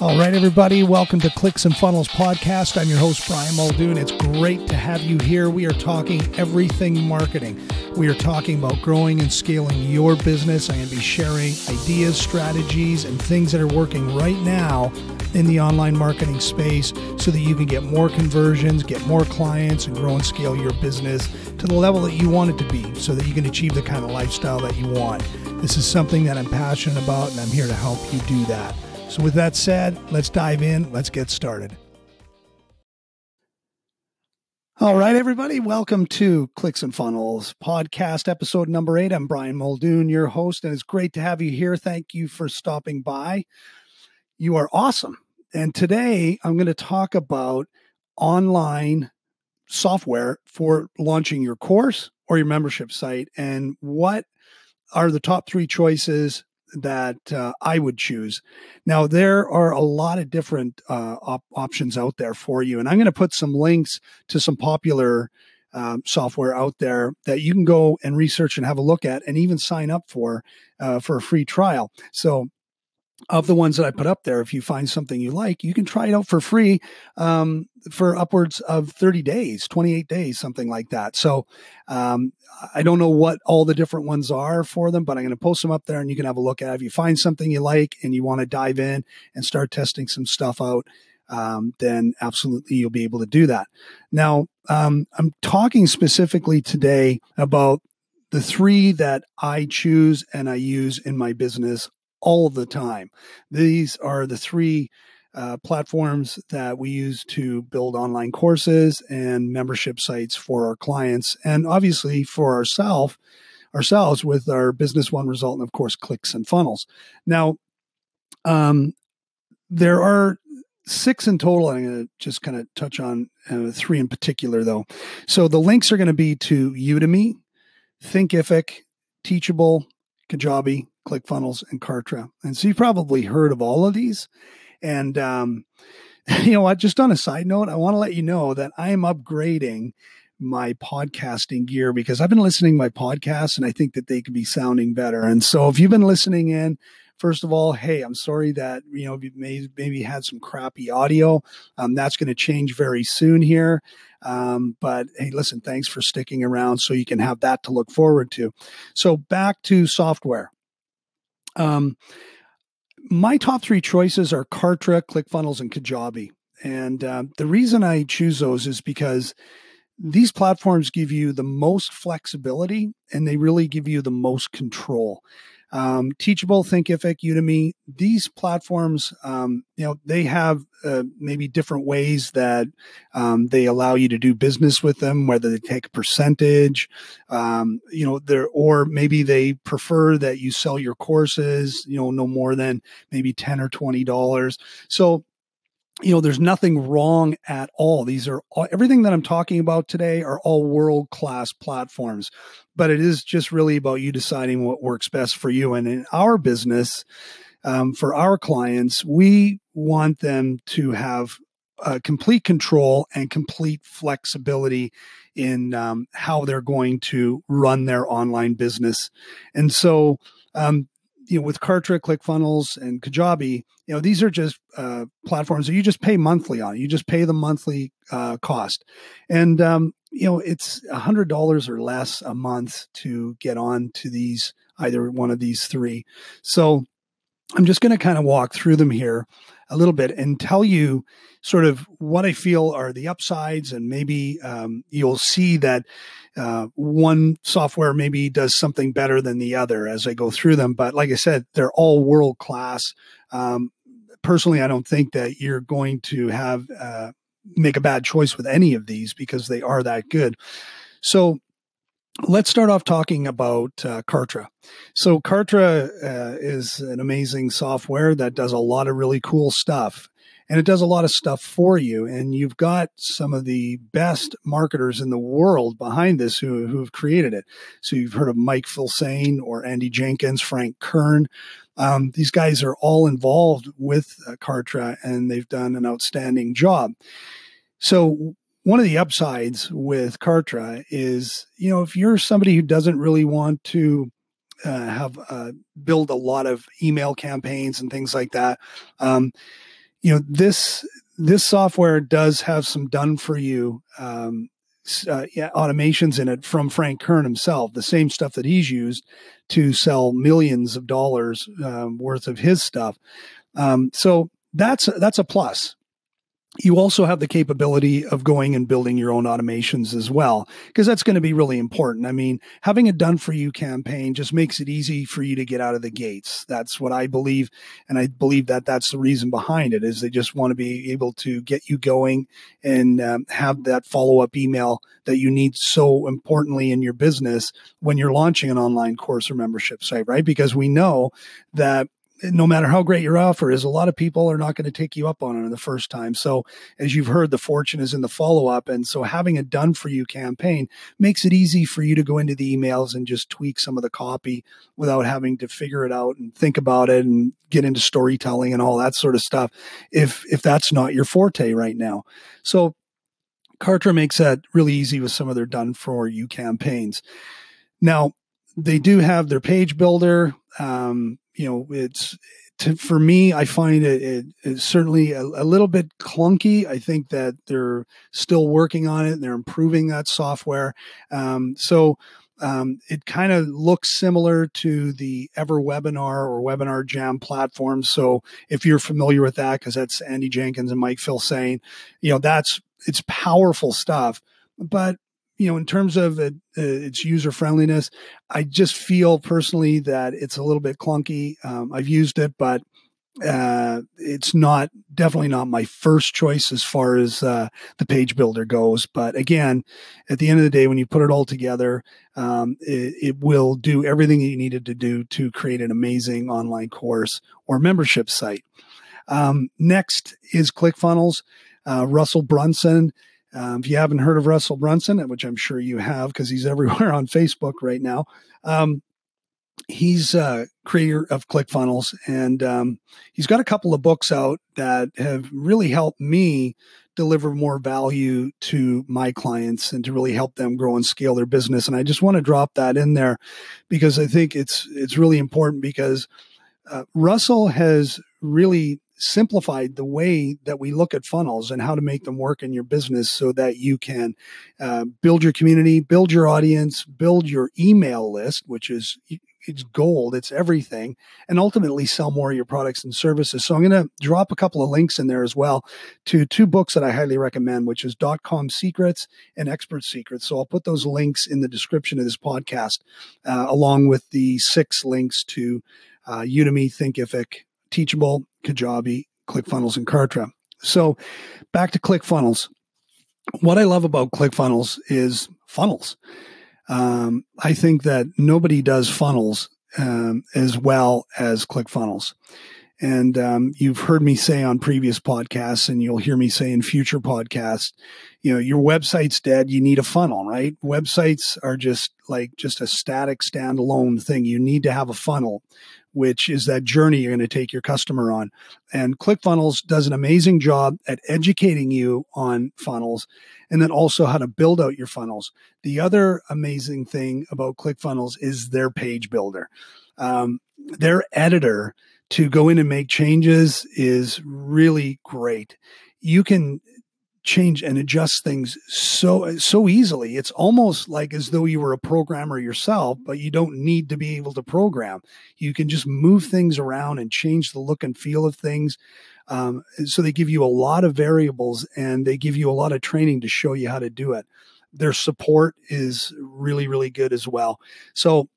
All right, everybody, welcome to Clicks and Funnels podcast. I'm your host, Brian Muldoon. It's great to have you here. We are talking everything marketing. We are talking about growing and scaling your business. I'm going to be sharing ideas, strategies, and things that are working right now in the online marketing space so that you can get more conversions, get more clients, and grow and scale your business to the level that you want it to be so that you can achieve the kind of lifestyle that you want. This is something that I'm passionate about, and I'm here to help you do that. So, with that said, let's dive in. Let's get started. All right, everybody, welcome to Clicks and Funnels podcast episode number eight. I'm Brian Muldoon, your host, and it's great to have you here. Thank you for stopping by. You are awesome. And today I'm going to talk about online software for launching your course or your membership site and what are the top three choices that uh, I would choose. Now, there are a lot of different uh, op- options out there for you, and I'm going to put some links to some popular um, software out there that you can go and research and have a look at, and even sign up for uh, for a free trial. So of the ones that I put up there, if you find something you like, you can try it out for free um, for upwards of 30 days, 28 days, something like that. So um, I don't know what all the different ones are for them, but I'm going to post them up there and you can have a look at it. If you find something you like and you want to dive in and start testing some stuff out, um, then absolutely you'll be able to do that. Now, um, I'm talking specifically today about the three that I choose and I use in my business all the time. These are the three uh, platforms that we use to build online courses and membership sites for our clients, and obviously for ourselves ourselves with our business one result, and of course, clicks and funnels. Now, um, there are six in total. I'm going to just kind of touch on uh, three in particular, though. So the links are going to be to Udemy, Thinkific, Teachable, Kajabi, ClickFunnels, and Kartra. And so you've probably heard of all of these. And, um, you know what? Just on a side note, I want to let you know that I am upgrading my podcasting gear because I've been listening to my podcasts and I think that they could be sounding better. And so if you've been listening in, first of all, hey, I'm sorry that you know you may, maybe had some crappy audio. Um, that's going to change very soon here. Um, but hey, listen, thanks for sticking around so you can have that to look forward to. So back to software. Um, my top three choices are Kartra, ClickFunnels, and Kajabi. And uh, the reason I choose those is because these platforms give you the most flexibility and they really give you the most control um, Teachable, Thinkific, Udemy, these platforms, um, you know, they have uh, maybe different ways that um, they allow you to do business with them, whether they take a percentage, um, you know, there, or maybe they prefer that you sell your courses, you know, no more than maybe 10 or $20. So you know there's nothing wrong at all. These are all, everything that i'm talking about today are all world class platforms but it is just really about you deciding what works best for you. And in our business um, for our clients we want them to have uh, complete control and complete flexibility in um, how they're going to run their online business. And so um, you know, with Kartra, ClickFunnels, and Kajabi, you know, these are just uh, platforms that you just pay monthly on. You just pay the monthly uh, cost, and um, you know, it's a hundred dollars or less a month to get on to these either one of these three. So, I'm just going to kind of walk through them here a little bit and tell you sort of what I feel are the upsides, and maybe um, you'll see that uh, one software maybe does something better than the other as I go through them. But like I said, they're all world class. Um, personally, I don't think that you're going to have uh, make a bad choice with any of these because they are that good. So let's start off talking about uh, Kartra. So Kartra uh, is an amazing software that does a lot of really cool stuff and it does a lot of stuff for you. And you've got some of the best marketers in the world behind this who, who have created it. So you've heard of Mike Filsaime or Andy Jenkins, Frank Kern. Um, these guys are all involved with uh, Kartra and they've done an outstanding job. So one of the upsides with Kartra is, you know, if you're somebody who doesn't really want to uh, have uh, build a lot of email campaigns and things like that. Um, you know this this software does have some done for you um, uh, yeah, automations in it from Frank Kern himself, the same stuff that he's used to sell millions of dollars um, worth of his stuff. Um, so that's that's a plus you also have the capability of going and building your own automations as well, because that's going to be really important. I mean, having a done for you campaign just makes it easy for you to get out of the gates. That's what I believe. And I believe that that's the reason behind it is they just want to be able to get you going and um, have that follow up email that you need so importantly in your business when you're launching an online course or membership site, right? Because we know that no matter how great your offer is, a lot of people are not going to take you up on it the first time. So, as you've heard, the fortune is in the follow up. And so, having a done for you campaign makes it easy for you to go into the emails and just tweak some of the copy without having to figure it out and think about it and get into storytelling and all that sort of stuff. If if that's not your forte right now, so Kartra makes that really easy with some of their done for you campaigns. Now, they do have their page builder. Um, you know, it's to, for me, I find it, it it's certainly a, a, little bit clunky. I think that they're still working on it and they're improving that software. Um, so um, it kind of looks similar to the Ever Webinar or Webinar Jam platform. So if you're familiar with that, because that's Andy Jenkins and Mike Filsaime, you know, that's it's powerful stuff. But you know, in terms of it, uh, its user friendliness, I just feel personally that it's a little bit clunky. Um, I've used it, but uh, it's not definitely not my first choice as far as uh, the page builder goes. But again, at the end of the day, when you put it all together, um, it, it, will do everything that you needed to do to create an amazing online course or membership site. Um, next is ClickFunnels. Uh, Russell Brunson um, if you haven't heard of Russell Brunson, which I'm sure you have because he's everywhere on Facebook right now, um, he's a creator of ClickFunnels, and um, he's got a couple of books out that have really helped me deliver more value to my clients and to really help them grow and scale their business. And I just want to drop that in there because I think it's it's really important because uh, Russell has really simplified the way that we look at funnels and how to make them work in your business so that you can uh, build your community, build your audience, build your email list, which is it's gold, it's everything, and ultimately sell more of your products and services. So I'm going to drop a couple of links in there as well to two books that I highly recommend, which is dot com secrets and expert secrets. So I'll put those links in the description of this podcast, uh, along with the six links to uh, Udemy, Thinkific, Teachable, Kajabi, ClickFunnels, and Kartra. So back to ClickFunnels. What I love about ClickFunnels is funnels. Um, I think that nobody does funnels um, as well as ClickFunnels. And um, you've heard me say on previous podcasts, and you'll hear me say in future podcasts, you know, your website's dead. You need a funnel, right? Websites are just like just a static standalone thing. You need to have a funnel which is that journey you're going to take your customer on. And ClickFunnels does an amazing job at educating you on funnels and then also how to build out your funnels. The other amazing thing about ClickFunnels is their page builder. Um, their editor to go in and make changes is really great. You can change and adjust things so so easily. It's almost like as though you were a programmer yourself but you don't need to be able to program. You can just move things around and change the look and feel of things um, so they give you a lot of variables and they give you a lot of training to show you how to do it. Their support is really really good as well. So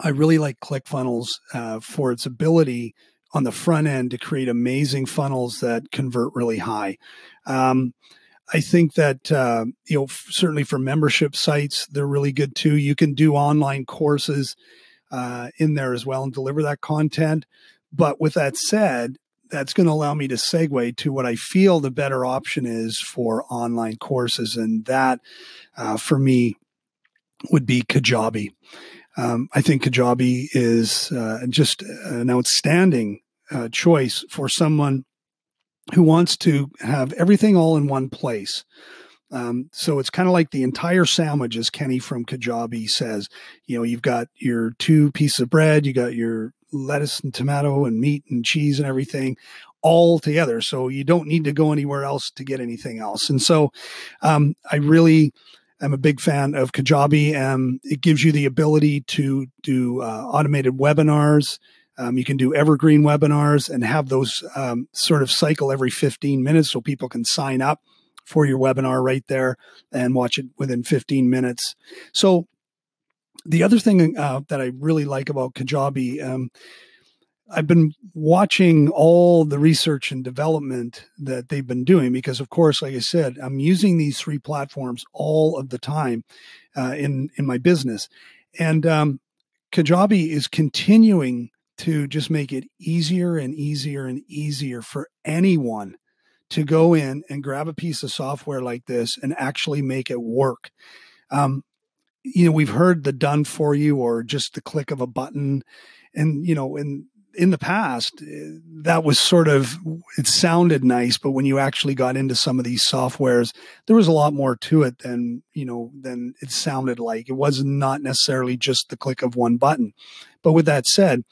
i really like clickfunnels uh, for its ability on the front end to create amazing funnels that convert really high. Um, I think that uh, you know certainly for membership sites they're really good too. You can do online courses uh, in there as well and deliver that content. But with that said, that's going to allow me to segue to what I feel the better option is for online courses, and that uh, for me would be Kajabi. Um, I think Kajabi is uh, just an outstanding uh, choice for someone who wants to have everything all in one place. Um, so it's kind of like the entire sandwich, as Kenny from Kajabi says. You know, you've got your two pieces of bread, you got your lettuce and tomato and meat and cheese and everything all together. So you don't need to go anywhere else to get anything else. And so um, I really am a big fan of Kajabi. Um, it gives you the ability to do uh, automated webinars. Um, you can do evergreen webinars and have those um, sort of cycle every 15 minutes so people can sign up for your webinar right there and watch it within 15 minutes. So, the other thing uh, that I really like about Kajabi, um, I've been watching all the research and development that they've been doing because, of course, like I said, I'm using these three platforms all of the time uh, in in my business, and um, Kajabi is continuing to just make it easier and easier and easier for anyone to go in and grab a piece of software like this and actually make it work. Um, you know, we've heard the done for you or just the click of a button. And, you know, in, in the past, eh, that was sort of, it sounded nice, but when you actually got into some of these softwares, there was a lot more to it than, you know, than it sounded like. It was not necessarily just the click of one button. But with that said,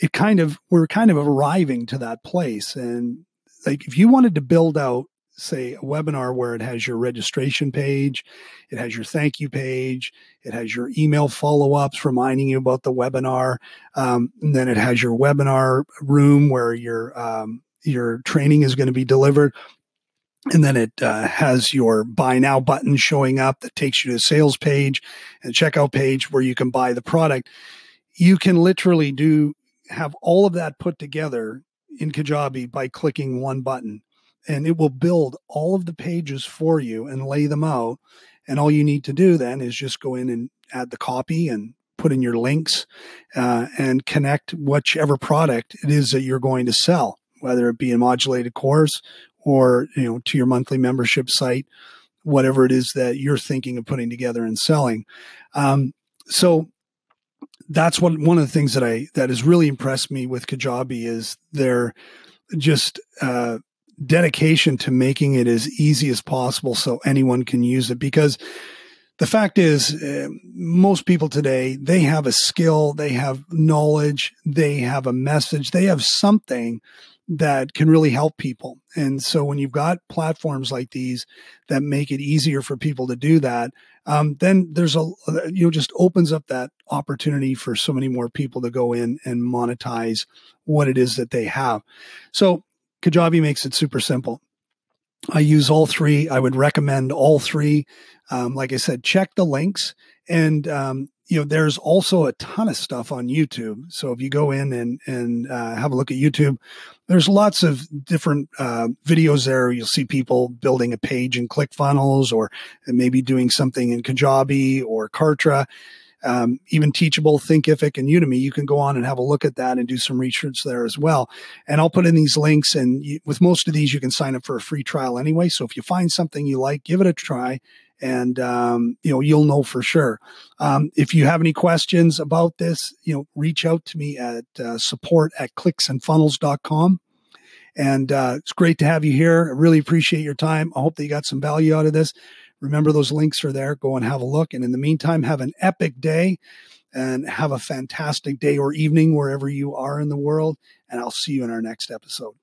it kind of we're kind of arriving to that place. And like if you wanted to build out say a webinar where it has your registration page it has your thank you page it has your email follow-ups reminding you about the webinar um, and then it has your webinar room where your um, your training is going to be delivered and then it uh, has your buy now button showing up that takes you to a sales page and checkout page where you can buy the product you can literally do have all of that put together in Kajabi by clicking one button. And it will build all of the pages for you and lay them out. And all you need to do then is just go in and add the copy and put in your links uh, and connect whichever product it is that you're going to sell, whether it be a modulated course or you know to your monthly membership site, whatever it is that you're thinking of putting together and selling. Um, so that's what one of the things that I that has really impressed me with Kajabi is their just uh, dedication to making it as easy as possible so anyone can use it. Because the fact is uh, most people today they have a skill they have knowledge they have a message they have something that can really help people. And so when you've got platforms like these that make it easier for people to do that, um, then there's a, you know, just opens up that opportunity for so many more people to go in and monetize what it is that they have. So Kajabi makes it super simple. I use all three. I would recommend all three. Um, like I said, check the links and um, you know, there's also a ton of stuff on YouTube. So if you go in and and uh, have a look at YouTube, there's lots of different uh, videos there. You'll see people building a page in ClickFunnels, or maybe doing something in Kajabi or Kartra. Um, even Teachable, Thinkific, and Udemy, you can go on and have a look at that and do some research there as well. And I'll put in these links. And you, with most of these, you can sign up for a free trial anyway. So if you find something you like, give it a try and um, you know you'll know for sure. Um, if you have any questions about this, you know, reach out to me at uh, support at clicksandfunnels.com. And uh, it's great to have you here. I really appreciate your time. I hope that you got some value out of this. Remember, those links are there. Go and have a look. And in the meantime, have an epic day and have a fantastic day or evening wherever you are in the world. And I'll see you in our next episode.